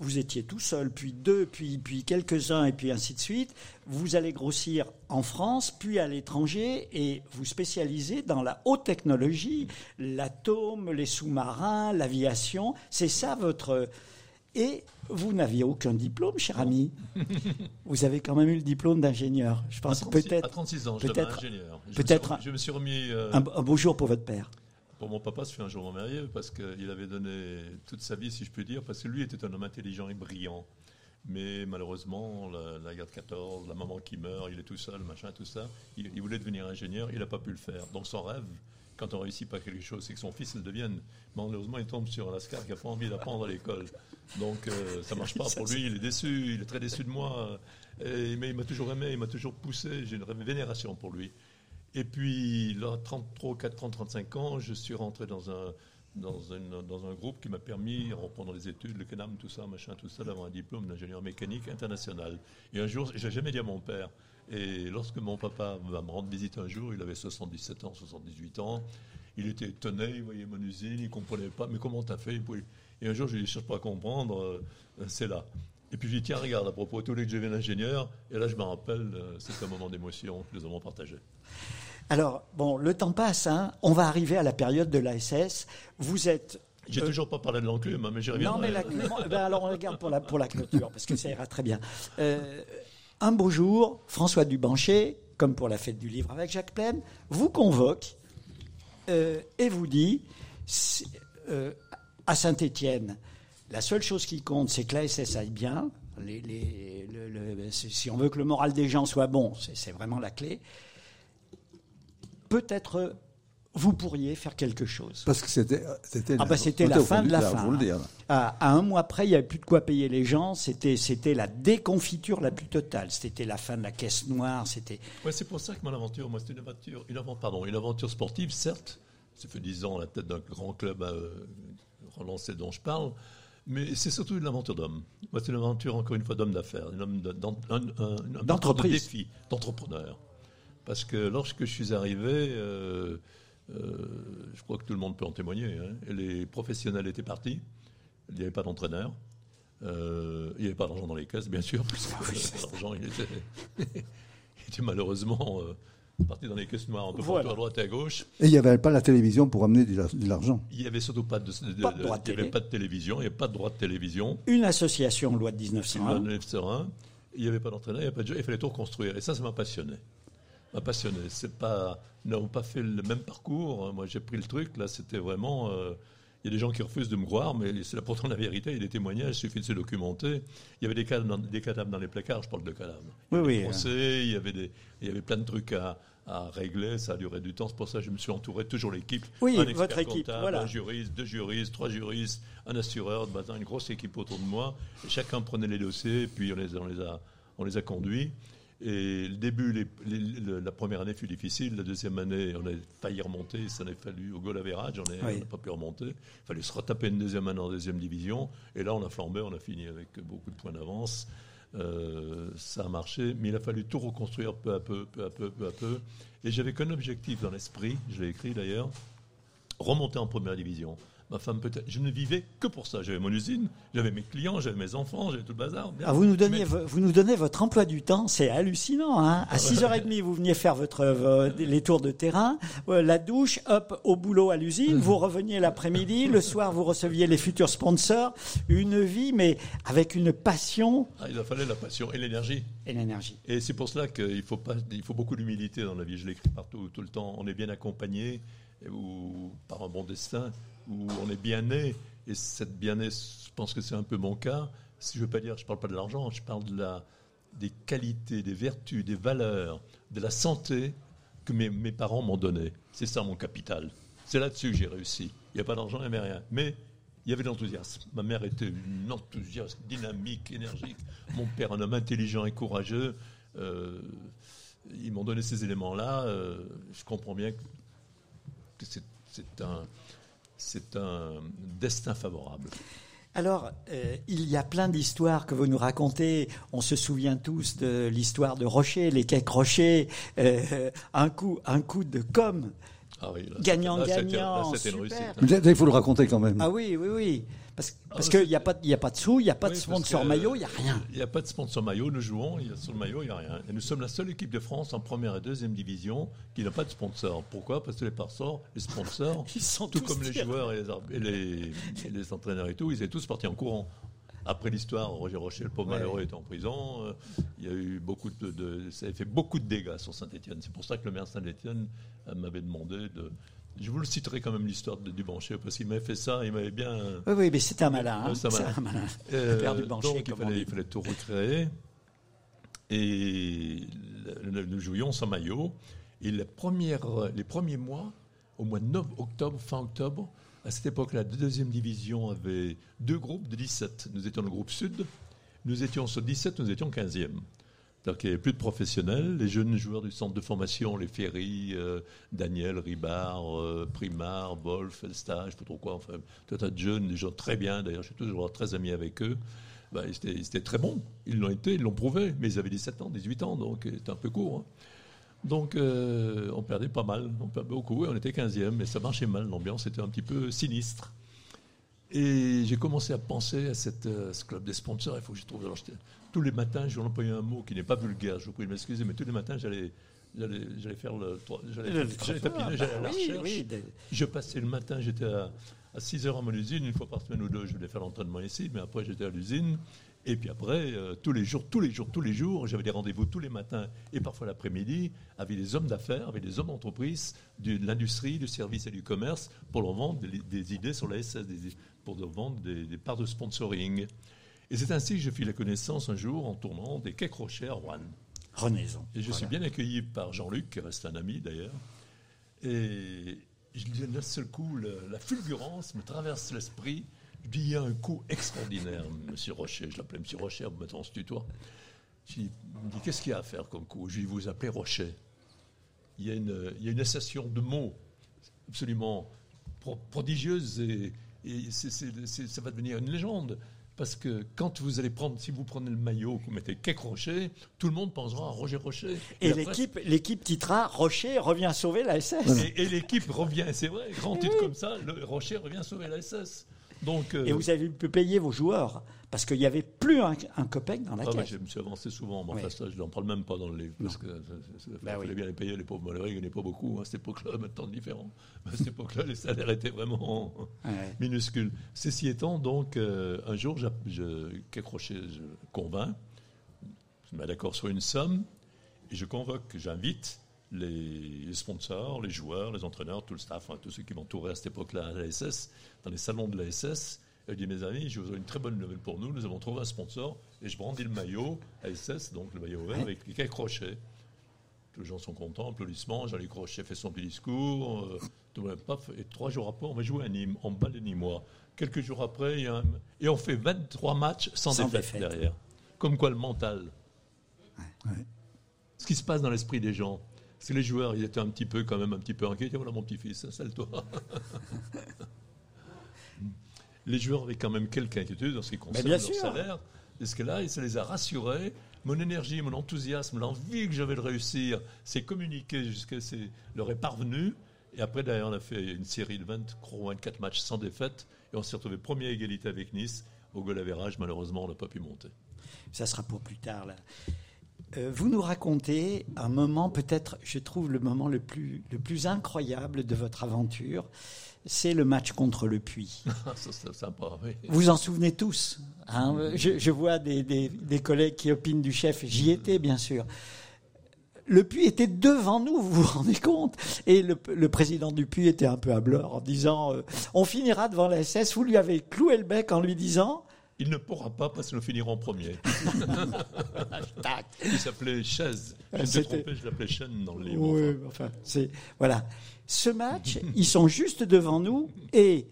vous étiez tout seul, puis deux, puis, puis quelques-uns, et puis ainsi de suite. Vous allez grossir en France, puis à l'étranger, et vous spécialiser dans la haute technologie, l'atome, les sous-marins, l'aviation. C'est ça votre... Et vous n'aviez aucun diplôme, cher ami. Vous avez quand même eu le diplôme d'ingénieur. Je pense 36, à peut-être 36 ans, peut-être- ingénieur. Je me peut-être suis un- remis- Je me suis remis... euh, un, un beau jour pour votre père. Pour mon papa, ça fait un jour merveilleux parce qu'il avait donné toute sa vie, si je peux dire, parce que lui était un homme intelligent et brillant. Mais malheureusement, la, la guerre de 14, la maman qui meurt, il est tout seul, machin, tout ça. Il, il voulait devenir ingénieur, il n'a pas pu le faire. Donc son rêve, quand on réussit pas quelque chose, c'est que son fils le devienne. Malheureusement, il tombe sur un lascar qui n'a pas envie d'apprendre à l'école. Donc euh, ça marche pas (laughs) pour lui, il est déçu, il est très déçu de moi. Et- mais il m'a toujours aimé, il m'a toujours poussé, j'ai une vénération pour lui. Et puis, là, 33, 4, 30, 35 ans, je suis rentré dans un, dans une- dans un groupe qui m'a permis, en reprenant les études, le CNAM, tout ça, machin, tout ça, d'avoir un diplôme d'ingénieur mécanique international. Et un jour, je n'ai jamais dit à mon père. Et lorsque mon papa va me rendre visite un jour, il avait 77 ans, 78 ans, il était étonné, il voyait mon usine, il ne comprenait pas, mais comment t'as fait? Et un jour, je lui ai dit, je ne cherche pas à comprendre, euh, c'est là. Et puis je lui ai dit, tiens, regarde, à propos, tous les que je devienne ingénieur, et là, je me rappelle, euh, c'était un moment d'émotion que nous avons partagé. Alors, bon, le temps passe, hein. on va arriver à la période de l'ASS. Vous êtes... J'ai euh, toujours pas parlé de l'enclume, hein, mais j'y non, reviendrai. mais la- bon, ben alors on le garde pour la, pour la clôture, parce que ça ira très bien. Euh, un beau jour, François Dubanché, comme pour la fête du livre avec Jacques Plaine, vous convoque euh, et vous dit, euh, à Saint-Étienne, la seule chose qui compte, c'est que l'ASS aille bien. Si on veut que le moral des gens soit bon, c'est vraiment la clé. Peut-être vous pourriez faire quelque chose. Parce que c'était c'était Ah bah, c'était la fin de la fin, faut le hein. dire. À, à un mois près, il n'y avait plus de quoi payer les gens. C'était, c'était la déconfiture la plus totale. C'était la fin de la caisse noire. C'était. Ouais, c'est pour ça que mon aventure, moi, c'est une aventure, une aventure, pardon, une aventure sportive, certes. Ça fait 10 ans à la tête d'un grand club euh, relancé dont je parle, mais c'est surtout une aventure d'homme. Moi, c'est une aventure, encore une fois, d'homme d'affaires, homme un- un- D'entreprise. de défi, d'entrepreneur. Parce que lorsque je suis arrivé, euh, je crois que tout le monde peut en témoigner. Hein. Les professionnels étaient partis. Il n'y avait pas d'entraîneur. il n'y avait pas d'argent dans les caisses, bien sûr, puisque ah l'argent, il était, (laughs) malheureusement parti dans les caisses noires, un peu partout à droite et à gauche. Et il n'y avait pas la télévision pour amener de l'argent. Il n'y avait surtout pas de, il avait pas de télévision, il n'y avait pas de droit de télévision. Une association, loi de 1901. Loi Il n'y avait pas d'entraîneur, il n'y avait pas de jeu, il fallait tout reconstruire. Et ça, ça m'a passionné. M'a passionné. C'est pas, nous n'avons pas fait le même parcours. Moi, j'ai pris le truc. Là, c'était vraiment. Euh, il y a des gens qui refusent de me croire, mais c'est pourtant la vérité. Il y a des témoignages, il suffit de se documenter. Il y avait des cadavres dans, des cadavres dans les placards, je parle de cadavres. Oui, oui. il, y avait des, il y avait plein de trucs à, à régler, ça a duré du temps. C'est pour ça que je me suis entouré toujours l'équipe. Oui, un votre équipe, voilà. Un juriste, deux juristes, trois juristes, un assureur, une grosse équipe autour de moi. Et chacun prenait les dossiers, puis on les, on les, a, on les a conduits. Et le début, la première année fut difficile. La deuxième année, on a failli remonter. Ça n'a fallu au goal average. On n'a pas pu remonter. Il fallait se retaper une deuxième année en deuxième division. Et là, on a flambé. On a fini avec beaucoup de points d'avance. Euh, ça a marché, mais il a fallu tout reconstruire peu à peu, peu à peu, peu à peu. Et j'avais qu'un objectif dans l'esprit, je l'ai écrit d'ailleurs, remonter en première division. Ma femme peut-être. Je ne vivais que pour ça. J'avais mon usine, j'avais mes clients, j'avais mes enfants, j'avais tout le bazar. Ah, vous, nous donnez, vous nous donnez votre emploi du temps, c'est hallucinant. Hein à 6h30, vous veniez faire votre, les tours de terrain, euh, la douche, hop, au boulot à l'usine, vous reveniez l'après-midi, le soir, vous receviez les futurs sponsors. Une vie, mais avec une passion. Ah, il a fallu la passion et l'énergie. Et l'énergie. Et c'est pour cela qu'il faut, pas, il faut beaucoup d'humilité dans la vie. Je l'écris partout, tout le temps. On est bien accompagné ou par un bon destin on est bien né, et cette bien née, je pense que c'est un peu mon cas. Si je veux pas dire, je parle pas de l'argent, je parle de la, des qualités, des vertus, des valeurs, de la santé que mes, mes parents m'ont donné. C'est ça mon capital. C'est là-dessus que j'ai réussi. Il n'y a pas d'argent, il n'y avait rien. Mais il y avait de l'enthousiasme. Ma mère était une enthousiaste, dynamique, énergique. Mon père, un homme intelligent et courageux. Euh, ils m'ont donné ces éléments-là. Euh, je comprends bien que c'est un, c'est un destin favorable. Alors, euh, il y a plein d'histoires que vous nous racontez. On se souvient tous de l'histoire de Rocher, les cakes Rocher, euh, un coup, un coup de com. Ah gagnant, gagnant. Il faut le raconter quand même. Ah oui, oui, oui. Parce, ah, qu'il n'y a, pas, a pas de sous, il n'y a pas de sponsor maillot, il n'y a rien. Il n'y a pas de sponsor maillot, nous jouons, il y a sur le maillot, il n'y a rien. Et nous sommes la seule équipe de France en première et deuxième division qui n'a pas de sponsor. Pourquoi? Parce que les sponsors, les sponsors, (laughs) ils sont tout comme les joueurs et les, les, entraîneurs et tout, ils étaient tous partis en courant. Après l'histoire, Roger Rocher, le pauvre malheureux, est en prison. Euh, il y a eu beaucoup de, ça a fait beaucoup de dégâts sur Saint-Etienne. C'est pour ça que le maire Saint-Etienne euh, m'avait demandé de, je vous le citerai quand même l'histoire de Dubancher, parce qu'il m'avait fait ça, il m'avait bien. Oui, oui, mais c'était un malin. Hein. C'est un malin. Euh, père donc, il fallait, il fallait, tout recréer. Et nous jouions sans maillot. Et les, premières, les premiers mois, au mois de octobre, fin octobre, à cette époque, la deuxième division avait deux groupes de 17. Nous étions le groupe sud. Nous étions sur 17, nous étions 15e. Donc il n'y avait plus de professionnels. Les jeunes joueurs du centre de formation, les Ferry, euh, Daniel, Ribard, euh, Primard, Wolf, Elstage, pas trop quoi, enfin, tout un tas de jeunes, des gens très bien, d'ailleurs je suis toujours très ami avec eux. Ben, ils, étaient, très bons, ils l'ont été, ils l'ont prouvé, mais ils avaient 17 ans, 18 ans, donc c'était un peu court. Hein. Donc euh, on perdait pas mal, on perdait beaucoup, on était 15e, mais ça marchait mal, l'ambiance était un petit peu sinistre. Et j'ai commencé à penser à, cette, ce club des sponsors. Il faut que je trouve tous les matins, je vais employer un mot qui n'est pas vulgaire, je vous prie de m'excuser, mais tous les matins, j'allais j'allais faire le j'allais tapiner, j'allais à la recherche. je passais le matin, j'étais à, 6 heures à mon usine, une fois par semaine ou deux, je voulais faire l'entraînement ici, mais après j'étais à l'usine. Et puis après, euh, tous les jours, tous les jours, tous les jours, j'avais des rendez-vous tous les matins et parfois l'après-midi avec des hommes d'affaires, avec des hommes d'entreprise, de l'industrie, du service et du commerce pour leur vendre des, idées sur la SS, pour leur vendre des, des parts de sponsoring. Et c'est ainsi que je fis la connaissance un jour en tournant des quais crochets à Rouen. Renaison. Et je suis bien accueilli par Jean-Luc, qui reste un ami d'ailleurs. Et d'un seul coup, la fulgurance me traverse l'esprit. Je dis, il y a un coup extraordinaire, Monsieur Rocher. Je l'appelais Monsieur Rocher, maintenant on se tutoie. Je me dis, qu'est-ce qu'il y a à faire comme coup? Je lui dis, vous appelez Rocher. Il y a une, il y a une association de mots absolument prodigieuse et, et ça va devenir une légende. Parce que quand vous allez prendre, si vous prenez le maillot, que vous mettez Keck Rocher, tout le monde pensera à Roger Rocher. Et, l'équipe, l'équipe titrera Rocher revient sauver la SS. et, et l'équipe revient, c'est vrai, grand titre comme ça, le Rocher revient sauver la SS. Donc, euh, Et vous avez pu payer vos joueurs parce qu'il n'y avait plus un, un copec dans la Ah caisse. je me suis avancé souvent, mais Oui. enfin, ça, je n'en parle même pas dans le livre, parce que ça- ça- ça- Bah fallait oui. bien les payer, les pauvres malheureux, ils gagnaient pas beaucoup, hein, à cette époque-là, maintenant différent. (laughs) À cette époque-là, les salaires étaient vraiment Ouais. minuscules. Ceci étant, donc, euh, un jour, je, je convainc, je me mets d'accord sur une somme, et je convoque, j'invite les, les sponsors, les joueurs, les entraîneurs, tout le staff, hein, tous ceux qui m'entouraient à cette époque-là à la SS, dans les salons de la SS. Et je dis, mes amis, je vous ai une très bonne nouvelle pour nous. Nous avons trouvé un sponsor et je brandis le maillot ASS, donc le maillot vert, avec les crochet. Tous les gens sont contents, applaudissements. Jean-Luc Crochet fait son petit discours. euh, tout le monde, paf, et trois jours après, on va jouer à Nîmes, en bas de Nîmois. Quelques jours après, il y a un- et on fait 23 matchs sans, Sans défaite, défaite. derrière. Comme quoi le mental. Ouais. Ce qui se passe dans l'esprit des gens. Parce que les joueurs, ils étaient un petit peu, quand même, un petit peu inquiets. Voilà mon petit-fils, installe-toi. (laughs) les joueurs avaient quand même quelques inquiétudes en ce qui concerne bien leur sûr. salaire. Et ce que là, ça les a rassurés. Mon énergie, mon enthousiasme, l'envie que j'avais de réussir, c'est communiqué jusqu'à ce leur est parvenu. Et après, d'ailleurs, on a fait une série de 20, 24 matchs sans défaite. Et on s'est retrouvé premier à égalité avec Nice. Au goal average, malheureusement, on n'a pas pu monter. Ça sera pour plus tard. Là. Euh, vous nous racontez un moment, peut-être, je trouve, le moment le plus, le plus incroyable de votre aventure. C'est le match contre le Puy. (laughs) Ça, c'est sympa, oui. Vous en souvenez tous. hein je, je vois des, des- des collègues qui opinent du chef. J'y étais, bien sûr. Le Puy était devant nous, vous vous rendez compte Et le, le président du Puy était un peu à bleur en disant euh, On finira devant la SS. Vous lui avez cloué le bec en lui disant Il ne pourra pas parce que nous finirons premier. (laughs) Tac. Il s'appelait Chaise. Je me C'était- trompé, je l'appelais Chaîne dans le livre. Oui, enfin, c'est voilà. Ce match, ils sont juste devant nous et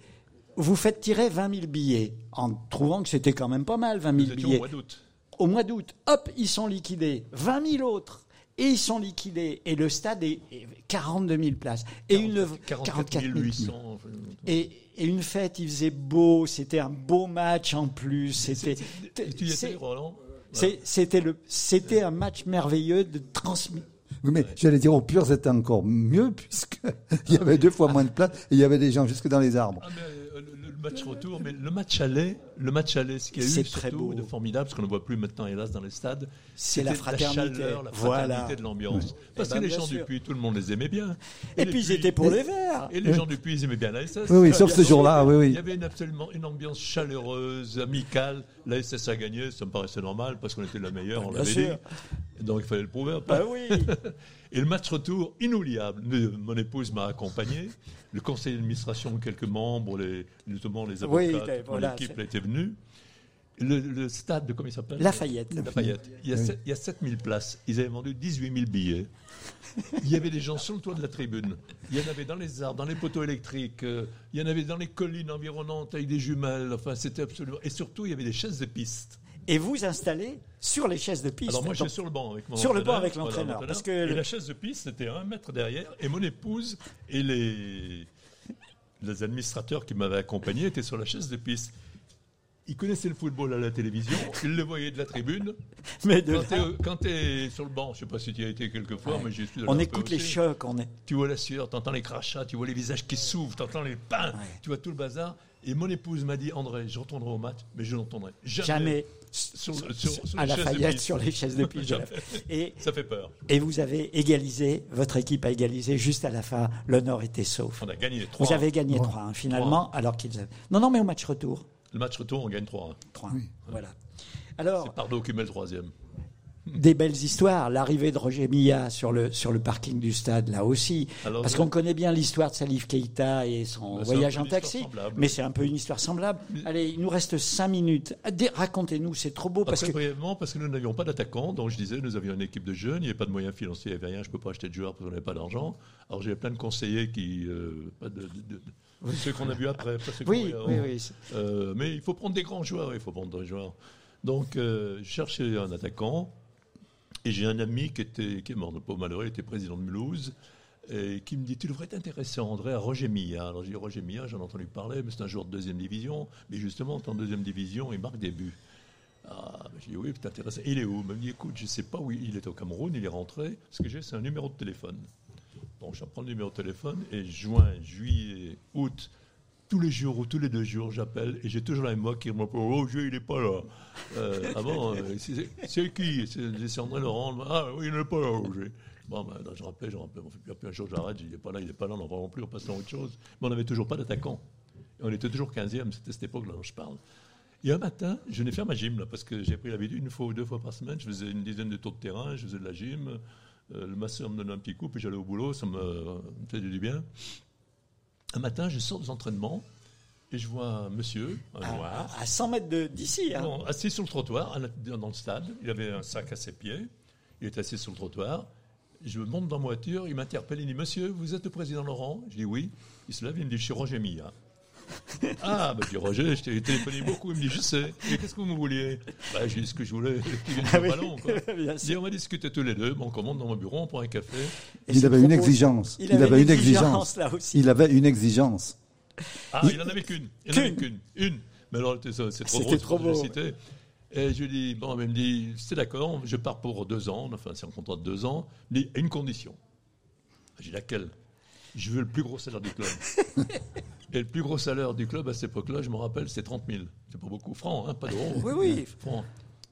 vous faites tirer 20 000 billets en trouvant que c'était quand même pas mal 20 Nous 000 étions au billets. mois d'août. Au mois d'août, hop, ils sont liquidés. 20 000 autres. Et ils sont liquidés. Et le stade est est 42 000 places. Et une 44 800. enfin, Et, et une fête, il faisait beau. C'était un beau match en plus. C'était. Et tu y c'est- étais, Roland? c'est- C'était le. C'était un match merveilleux de transmission. Oui, mais j'allais dire au pur, c'était encore mieux, puisqu'il (laughs) y avait deux fois moins de place et il y avait des gens jusque dans les arbres. Ah, mais, match retour, mais le match aller, le match aller, ce qu'il y a eu très beau. de formidable, parce qu'on ne voit plus maintenant, hélas, dans les stades, C'est la fraternité. chaleur, la Voilà. fraternité de l'ambiance. Parce Eh que ben, les gens sûr. du Puy, tout le monde les aimait bien. Et, puis ils étaient pour les Verts. Et les gens du Puy, ils aimaient bien la SS. Oui, oui, sauf ce jour-là, oui, Il oui. y avait une, absolument une ambiance chaleureuse, amicale. La SS a gagné, ça me paraissait normal parce qu'on était la meilleure, on Bien l'avait dit. Donc il fallait le prouver après. Bah oui. (laughs) Et le match retour, inoubliable. Le- Mon épouse m'a accompagné. Le conseil d'administration, quelques membres, les, notamment les avocats, Oui, toute mon voilà, équipe était venue. Le, le stade, de, comment il s'appelle? Lafayette. Lafayette. Il y, a Oui. sept- il y a 7000 places. Ils avaient vendu 18 000 billets. Il y avait des gens sur le toit de la tribune. Il y en avait dans les arbres, dans les poteaux électriques. euh, Il y en avait dans les collines environnantes avec des jumelles. Enfin, c'était absolument. Et surtout, il y avait des chaises de piste. Et vous installez sur les chaises de piste. Alors moi, j'étais sur le banc avec mon Sur le banc entraîneur, avec l'entraîneur, parce que Et le- la chaise de piste, c'était un mètre derrière. Et mon épouse et les, les administrateurs qui m'avaient accompagné étaient sur la chaise de piste. Ils connaissaient le football à la télévision, ils le voyaient de la tribune. (laughs) mais de Quand tu es sur le banc, je ne sais pas si tu y as été quelques fois, mais suis allé on écoute les aussi. chocs. On est... Tu vois la sueur, tu entends les crachats, tu vois les visages qui s'ouvrent, tu entends les pains, tu vois tout le bazar. Et mon épouse m'a dit André, je retournerai au match, mais je n'entendrai jamais, Jamais sur, sur- sur à les chaises de Lafayette sur les chaises de piste. (laughs) Et, Ça fait peur. et vous avez égalisé, votre équipe a égalisé juste à la fin. L'honneur était sauf. On a gagné 3 Vous avez gagné 3 finalement, alors qu'ils avaient. Non, non, mais au match retour. Le match retour, on gagne 3 3 Oui. Voilà. Alors, C'est Pardo qui met le troisième. Des belles histoires. L'arrivée de Roger Milla sur le, sur le parking du stade, là aussi. Alors, Parce je- qu'on connaît bien l'histoire de Salif Keita et son Bah, voyage en taxi. Mais c'est un peu une histoire semblable. Allez, il nous reste 5 minutes. Ah, Racontez-nous, c'est trop beau. Parce Très que brièvement, parce que nous n'avions pas d'attaquant, donc je disais, nous avions une équipe de jeunes, il n'y avait pas de moyens financiers, il n'y avait rien, je ne peux pas acheter de joueurs parce qu'on n'avait pas d'argent. Alors j'avais plein de conseillers qui. euh, de, de- de- ceux qu'on a vus après, pas ceux qu'on Oui, oui, oui. Euh, mais il faut prendre des grands joueurs, il faut prendre des joueurs. Donc, euh, je cherchais un attaquant, et j'ai un ami qui, était, qui est mort, le pauvre malheureux, il était président de Mulhouse, et qui me dit Tu devrais t'intéresser, André, à Roger Milla. Alors j'ai dit Roger Milla, j'en ai entendu parler, mais c'est un joueur de deuxième division. Mais justement, en deuxième division, il marque des buts. Ah, ben, j'ai dit Oui, t'intéresses. Il est où? Il me dit Écoute, je ne sais pas où il est au Cameroun, il est rentré. Ce que j'ai, c'est un numéro de téléphone. Donc j'apprends le numéro de téléphone et juin, juillet, août, tous les jours ou tous les deux jours, j'appelle et j'ai toujours la même qui me dit Oh, il n'est pas là. Euh, avant, euh, c'est qui? C'est André Laurent. Ah oui, il n'est pas là, Roger. Bon, ben, je rappelle, je rappelle. Puis après un jour, j'arrête, il n'est pas là, il n'est pas là, on n'en parle plus, on passe à autre chose. Mais on n'avait toujours pas d'attaquant. On était toujours 15e, c'était cette époque-là dont je parle. Et un matin, je venais faire ma gym, là, parce que j'ai pris l'habitude, une fois ou deux fois par semaine, je faisais une dizaine de tours de terrain, je faisais de la gym. Euh, le masseur me donnait un petit coup, puis j'allais au boulot, ça me, me faisait du bien. Un matin, je sors des entraînements et je vois un monsieur, un À, noir, à 100 mètres d'ici. hein. non, assis sur le trottoir, dans le stade. Il avait un sac à ses pieds. Il était assis sur le trottoir. Je monte dans ma voiture, il m'interpelle, il dit Monsieur, vous êtes le président Laurent? Je dis oui. Il se lève, il me dit Je suis Roger Milla. (laughs) ah, ben je dis Roger, je t'ai téléphoné beaucoup. Il me dit Je sais. Et qu'est-ce que vous me vouliez bah, J'ai dit ce que je voulais, (laughs) qu'il vienne Ah oui. ballon. Quoi. (laughs) Bien Et sûr. on va discuter tous les deux. Bon, on commande dans mon bureau, on prend un café. Et Il avait une exigence. Il avait, une exigence là aussi. Il avait une exigence. Ah, il en avait qu'une. Il avait qu'une. Une. Mais alors, c'est trop C'était drôle, trop beau. Et je lui dis, bon, il me dit, c'est d'accord, je pars pour deux ans, enfin, c'est un contrat de deux ans, il me dit, à une condition. J'ai dit, laquelle? Je veux le plus gros salaire du club. (laughs) Et le plus gros salaire du club à cette époque-là, je me rappelle, c'est 30 000. C'est pas beaucoup, francs, hein, pas d'euros. Oui, oui. Francs.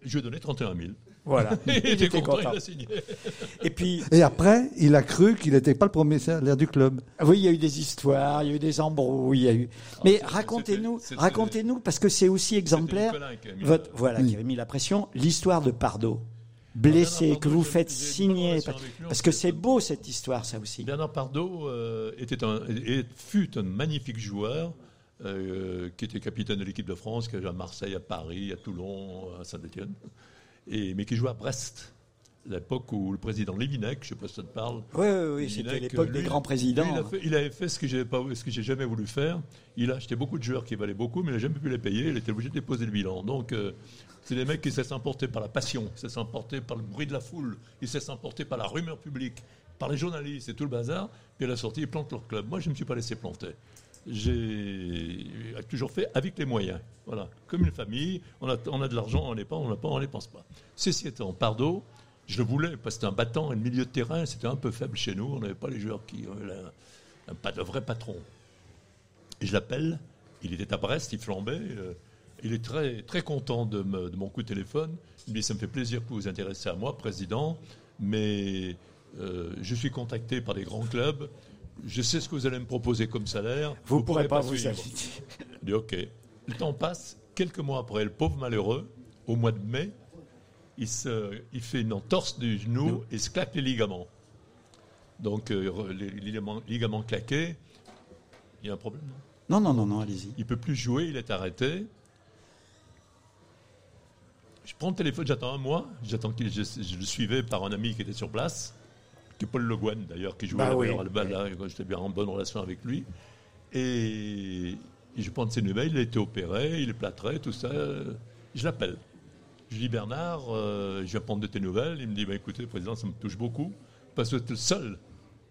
Je lui ai donné 31 000. Voilà. (laughs) Il Il était content, content. il a signé. Et puis, Et après, il a cru qu'il n'était pas le premier salaire du club. oui, il y a eu des histoires, il y a eu des embrouilles, il y a eu. Mais c'était- racontez-nous, racontez-nous, parce que c'est aussi exemplaire. Nicolas qui a mis Votre, voilà, Oui. qui avait mis la pression. L'histoire de Pardo, Blessé, que vous faites signer, parce, que c'est beau cette histoire, ça aussi. Bernard Pardo euh, était un, et fut un magnifique joueur euh, qui était capitaine de l'équipe de France, qui a joué à Marseille, à Paris, à Toulon, à Saint-Etienne, et, mais qui jouait à Brest. L'époque où le président Lévinec, je ne sais pas si ça te parle, Oui, oui, oui, c'était l'époque des grands présidents. lui, il, a fait- il avait fait ce que j'ai jamais voulu faire. Il a acheté beaucoup de joueurs qui valaient beaucoup, mais il n'a jamais pu les payer. Il était obligé de déposer le bilan. Donc, euh, c'est des mecs qui se laissent emporter par la passion, qui se laissent emporter par le bruit de la foule, ils se laissent emporter par la rumeur publique, par les journalistes et tout le bazar. Puis à la sortie, ils plantent leur club. Moi, je ne me suis pas laissé planter. J'ai toujours fait avec les moyens. Voilà, comme une famille. On a, on a de l'argent, on n'est pas, on n'a pas, on ne dépense pas. Ceci étant, Pardo, je le voulais parce que c'était un battant et le milieu de terrain, c'était un peu faible chez nous. On n'avait pas les joueurs qui avaient la- un, de vrai patron. Et je l'appelle. Il était à Brest, il flambait. euh, il est très, très content de, me- de mon coup de téléphone. Il me dit Ça me fait plaisir que vous vous intéressez à moi, président, mais euh, je suis contacté par des grands clubs. Je sais ce que vous allez me proposer comme salaire. Vous ne pourrez pas vous inviter. Je dis OK. Le temps passe. Quelques mois après, le pauvre malheureux, au mois de mai, il, se, il fait une entorse du genou et se claque les ligaments. Donc, euh, les ligaments, ligaments claqués, il y a un problème. non? Non, non, non, allez-y. il peut plus jouer, il est arrêté. Je prends le téléphone, j'attends un mois. J'attends qu'il, je, je le suivais par un ami qui était sur place, qui est Paul Le Guen d'ailleurs, qui jouait Bah à la oui. meilleure balle là, quand j'étais bien en bonne relation avec lui. Et, et je prends de ses nouvelles, il a été opéré, il est plâtré, tout ça. Je l'appelle. Je lui dis Bernard, euh, je vais prendre de tes nouvelles. Il me dit bah, écoutez, président, ça me touche beaucoup, parce que tu es le seul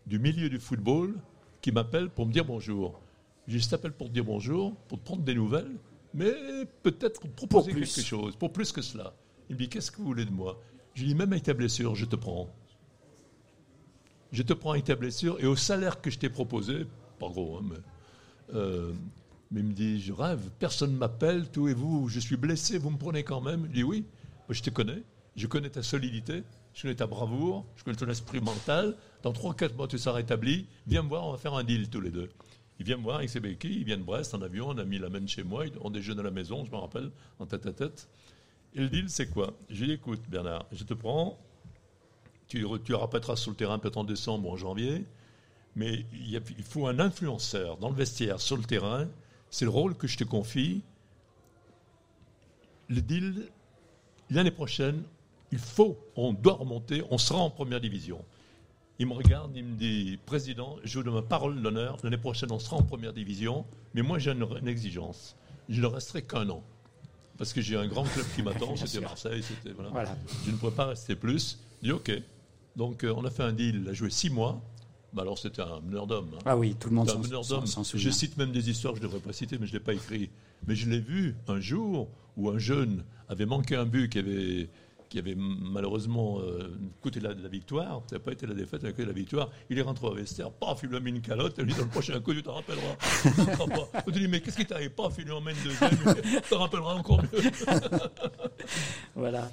du milieu du football qui m'appelle pour me dire bonjour. Je t'appelle pour te dire bonjour, pour te prendre des nouvelles, mais peut-être pour te proposer Pour quelque chose, pour plus que cela. Il me dit Qu'est-ce que vous voulez de moi? Je lui dis Même avec ta blessure, je te prends. Je te prends avec ta blessure et au salaire que je t'ai proposé, pas gros, hein, mais, euh, mais il me dit Je rêve, personne ne m'appelle, tout et vous, je suis blessé, vous me prenez quand même Je dis Oui, moi, je te connais, je connais ta solidité, je connais ta bravoure, je connais ton esprit mental. Dans 3-4 mois, tu seras rétabli. Viens me voir, on va faire un deal tous les deux. Il vient me voir avec ses béquilles, il vient de Brest en avion, on a mis la main chez moi, on déjeune à la maison, je me rappelle, en tête à tête. Et le deal, c'est quoi? Je lui dis écoute, Bernard, je te prends, tu, tu rappelleras sur le terrain peut-être en décembre ou en janvier, mais il, il faut un influenceur dans le vestiaire, sur le terrain. C'est le rôle que je te confie. Le deal, l'année prochaine, il faut, on doit remonter, on sera en première division. Il me regarde, il me dit, Président, je vous donne ma parole d'honneur, l'année prochaine on sera en première division, mais moi j'ai une, une exigence. Je ne resterai qu'un an. Parce que j'ai un grand club qui m'attend, (laughs) c'était Marseille, c'était. Voilà. Voilà. Je ne pourrais pas rester plus. Je dis OK. Donc euh, on a fait un deal, il a joué six mois. Bah alors c'était un meneur d'homme. hein. Ah oui, tout le monde un s'en meneur s'en- d'homme. s'en Je souvient. cite même des histoires que je ne devrais pas citer, mais je ne l'ai pas écrit. Mais je l'ai vu un jour où un jeune avait manqué un but qui avait, qui avait malheureusement euh, coûté la, la victoire. Ça n'a pas été la défaite, ça a coûté la victoire. Il est rentré au vestiaire, paf, il lui a mis une calotte. Il lui dit dans le prochain coup, tu t'en rappelleras. (laughs) Tu te dit, mais qu'est-ce qui t'arrive? Paf, il lui emmène deuxième. Tu t'en rappelleras encore mieux. (laughs) Voilà.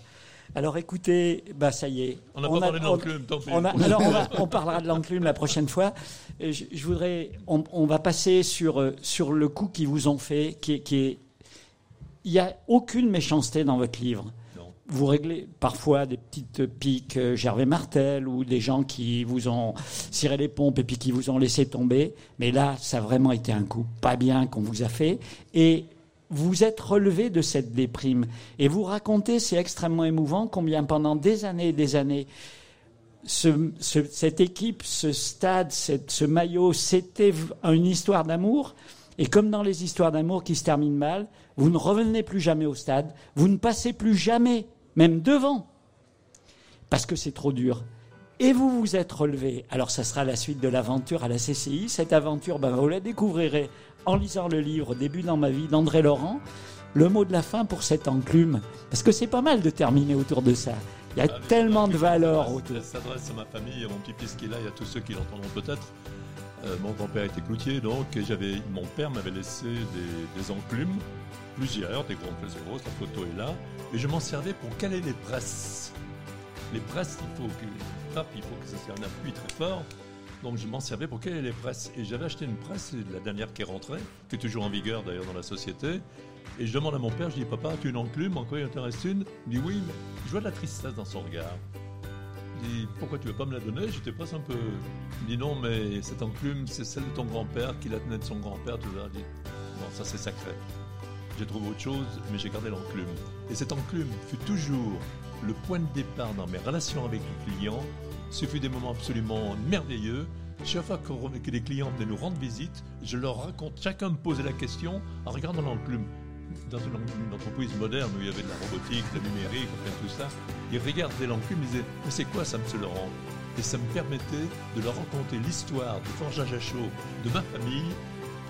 Alors écoutez, bah ça y est. On n'a pas parlé de l'enclume, tant pis. on a- alors on, va- (laughs) on parlera de l'enclume la prochaine fois. Et Je, je voudrais, on, on va passer sur euh, sur le coup qu'ils vous ont fait, qui est, qui est, il n'y a aucune méchanceté dans votre livre. Non. Vous réglez parfois des petites piques euh, Gervais Martel ou des gens qui vous ont ciré les pompes et puis qui vous ont laissé tomber. Mais là, ça a vraiment été un coup pas bien qu'on vous a fait. Et vous êtes relevé de cette déprime. Et vous racontez, c'est extrêmement émouvant, combien pendant des années et des années, ce- ce- cette équipe, ce stade, ce maillot, c'était une histoire d'amour. Et comme dans les histoires d'amour qui se terminent mal, vous ne revenez plus jamais au stade, vous ne passez plus jamais, même devant, parce que c'est trop dur. Et vous vous êtes relevé. Alors ça sera la suite de l'aventure à la CCI. Cette aventure, ben, vous la découvrirez en lisant le livre Début dans ma vie d'André Laurent. Le mot de la fin pour cette enclume, parce que c'est pas mal de terminer autour de ça. Il y a Ah, tellement de s'adresse- autour. Ça s'adresse à ma famille, à mon petit-fils qui est là, et à tous ceux qui l'entendront peut-être. Euh, mon grand-père était cloutier, donc j'avais, mon père m'avait laissé des, des enclumes, plusieurs, des grandes, des grosses, la photo est là, et je m'en servais pour caler les presses. Les presses, il faut que, hop, il faut que ça soit un appui très fort, donc je m'en servais pour caler les presses. Et j'avais acheté une presse, la dernière qui est rentrée, qui est toujours en vigueur d'ailleurs dans la société, et je demande à mon père, je dis, papa, tu as une enclume, encore il en te reste une? Il dit, oui, mais je vois de la tristesse dans son regard. Je dis, pourquoi tu veux pas me la donner? J'étais presque un peu. Il dit, non, mais cette enclume, c'est celle de ton grand-père, qui la tenait de son grand-père, tout ça. Je dis, non, ça c'est sacré. J'ai trouvé autre chose, mais j'ai gardé l'enclume. Et cette enclume fut toujours le point de départ dans mes relations avec les clients. Ce fut des moments absolument merveilleux. Chaque fois que les clients venaient nous rendre visite, je leur raconte, chacun me posait la question en regardant l'enclume. Dans une, entreprise moderne où il y avait de la robotique, de la numérique, enfin tout ça, ils regardaient l'enclume, ils disaient Mais c'est quoi ça, M. Laurent? Et ça me permettait de leur raconter l'histoire du forgeage à chaud de ma famille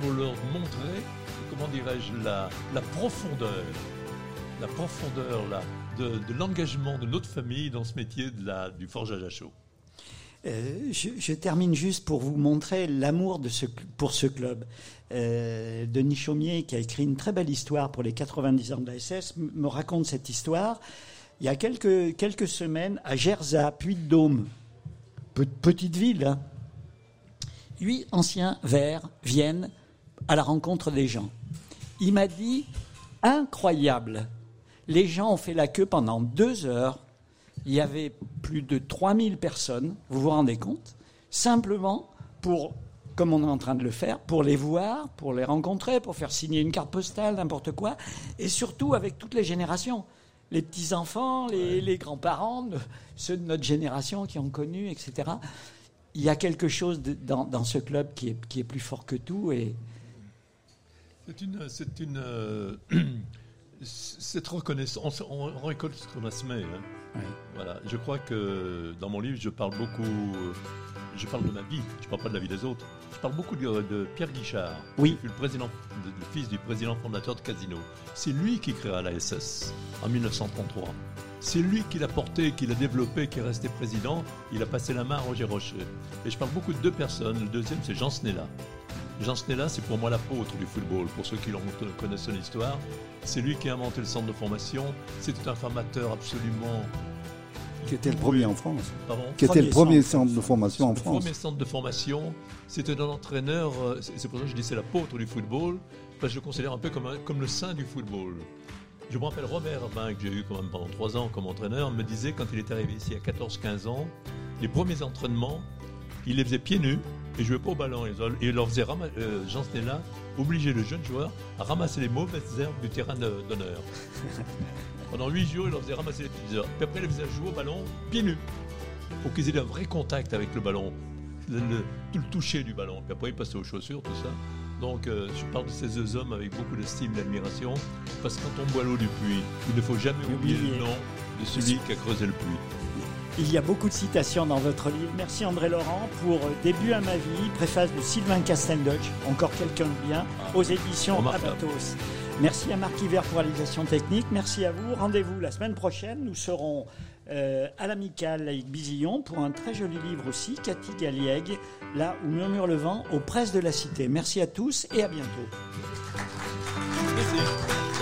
pour leur montrer, comment dirais-je, la, la profondeur, la profondeur là, de, l'engagement de notre famille dans ce métier de la, du forgeage à chaud. Euh, je, termine juste pour vous montrer l'amour de ce, pour ce club. Euh, Denis Chaumier, qui a écrit une très belle histoire pour les 90 ans de la SS, me raconte cette histoire. Il y a quelques, quelques semaines, à Gerza, Puy-de-Dôme, Pe- petite ville, hein. huit anciens verts viennent à la rencontre des gens. Il m'a dit, incroyable, les gens ont fait la queue pendant deux heures il y avait plus de 3000 personnes, vous vous rendez compte, simplement pour, comme on est en train de le faire, pour les voir, pour les rencontrer, pour faire signer une carte postale, n'importe quoi, et surtout avec toutes les générations. Les petits-enfants, les, les grands-parents, ceux de notre génération qui ont connu, etc. Il y a quelque chose de- dans, dans ce club qui est, qui est plus fort que tout. Et C'est une, c'est une, (clears throat) cette reconnaissance. On, on récolte ce qu'on a semé. hein. Voilà. Je crois que dans mon livre, je parle beaucoup. euh, Je parle de ma vie. Je parle pas de la vie des autres. Je parle beaucoup de, de Pierre Guichard. Oui. qui fut le président, le, le fils du président fondateur de Casino. C'est lui qui créa la SS en 1933. C'est lui qui l'a porté, qui l'a développé, qui est resté président. Il a passé la main à Roger Rocher. Et je parle beaucoup de deux personnes. Le deuxième, c'est Jean Snella. Jean Snella, c'est pour moi l'apôtre du football. Pour ceux qui l'ont- connaissent son histoire, c'est lui qui a inventé le centre de formation. C'était un formateur absolument. Qui était le premier en France. Pardon Qui était le Premier centre de formation en le France. premier centre de formation, c'était un entraîneur, euh, c'est c'est pour ça que je dis c'est l'apôtre du football, parce que je le considère un peu comme, un- comme le saint du football. Je me rappelle Robert Herbin, que j'ai eu quand même pendant trois ans comme entraîneur, me disait quand il est arrivé ici à 14-15 ans, les premiers entraînements, il les faisait pieds nus et jouait pas au ballon. Et il leur faisait, euh, Jean Stella, obliger le jeune joueur à ramasser les mauvaises herbes du terrain d'honneur. (laughs) Pendant huit jours, il leur faisait ramasser les petites herbes. Puis après, il les faisait jouer au ballon pieds nus pour qu'ils aient un vrai contact avec le ballon, le, le- tout le toucher du ballon. Puis après, il passait aux chaussures, tout ça. Donc, euh, je parle de ces deux hommes avec beaucoup d'estime et d'admiration, parce que quand on boit l'eau du puits, il ne faut jamais oublier Oublier. le nom de celui qui a creusé le puits. Il y a beaucoup de citations dans votre livre. Merci André Laurent pour Début à ma vie, préface de Sylvain Casteldoch, encore quelqu'un de bien, aux éditions. Abatos. Merci à Marc Hiver pour la réalisation technique. Merci à vous. Rendez-vous la semaine prochaine. Nous serons euh, à l'Amicale avec Bisillon pour un très joli livre aussi, Cathy Galliègue, là où murmure le vent, aux presses de la Cité. Merci à tous et à bientôt. Merci.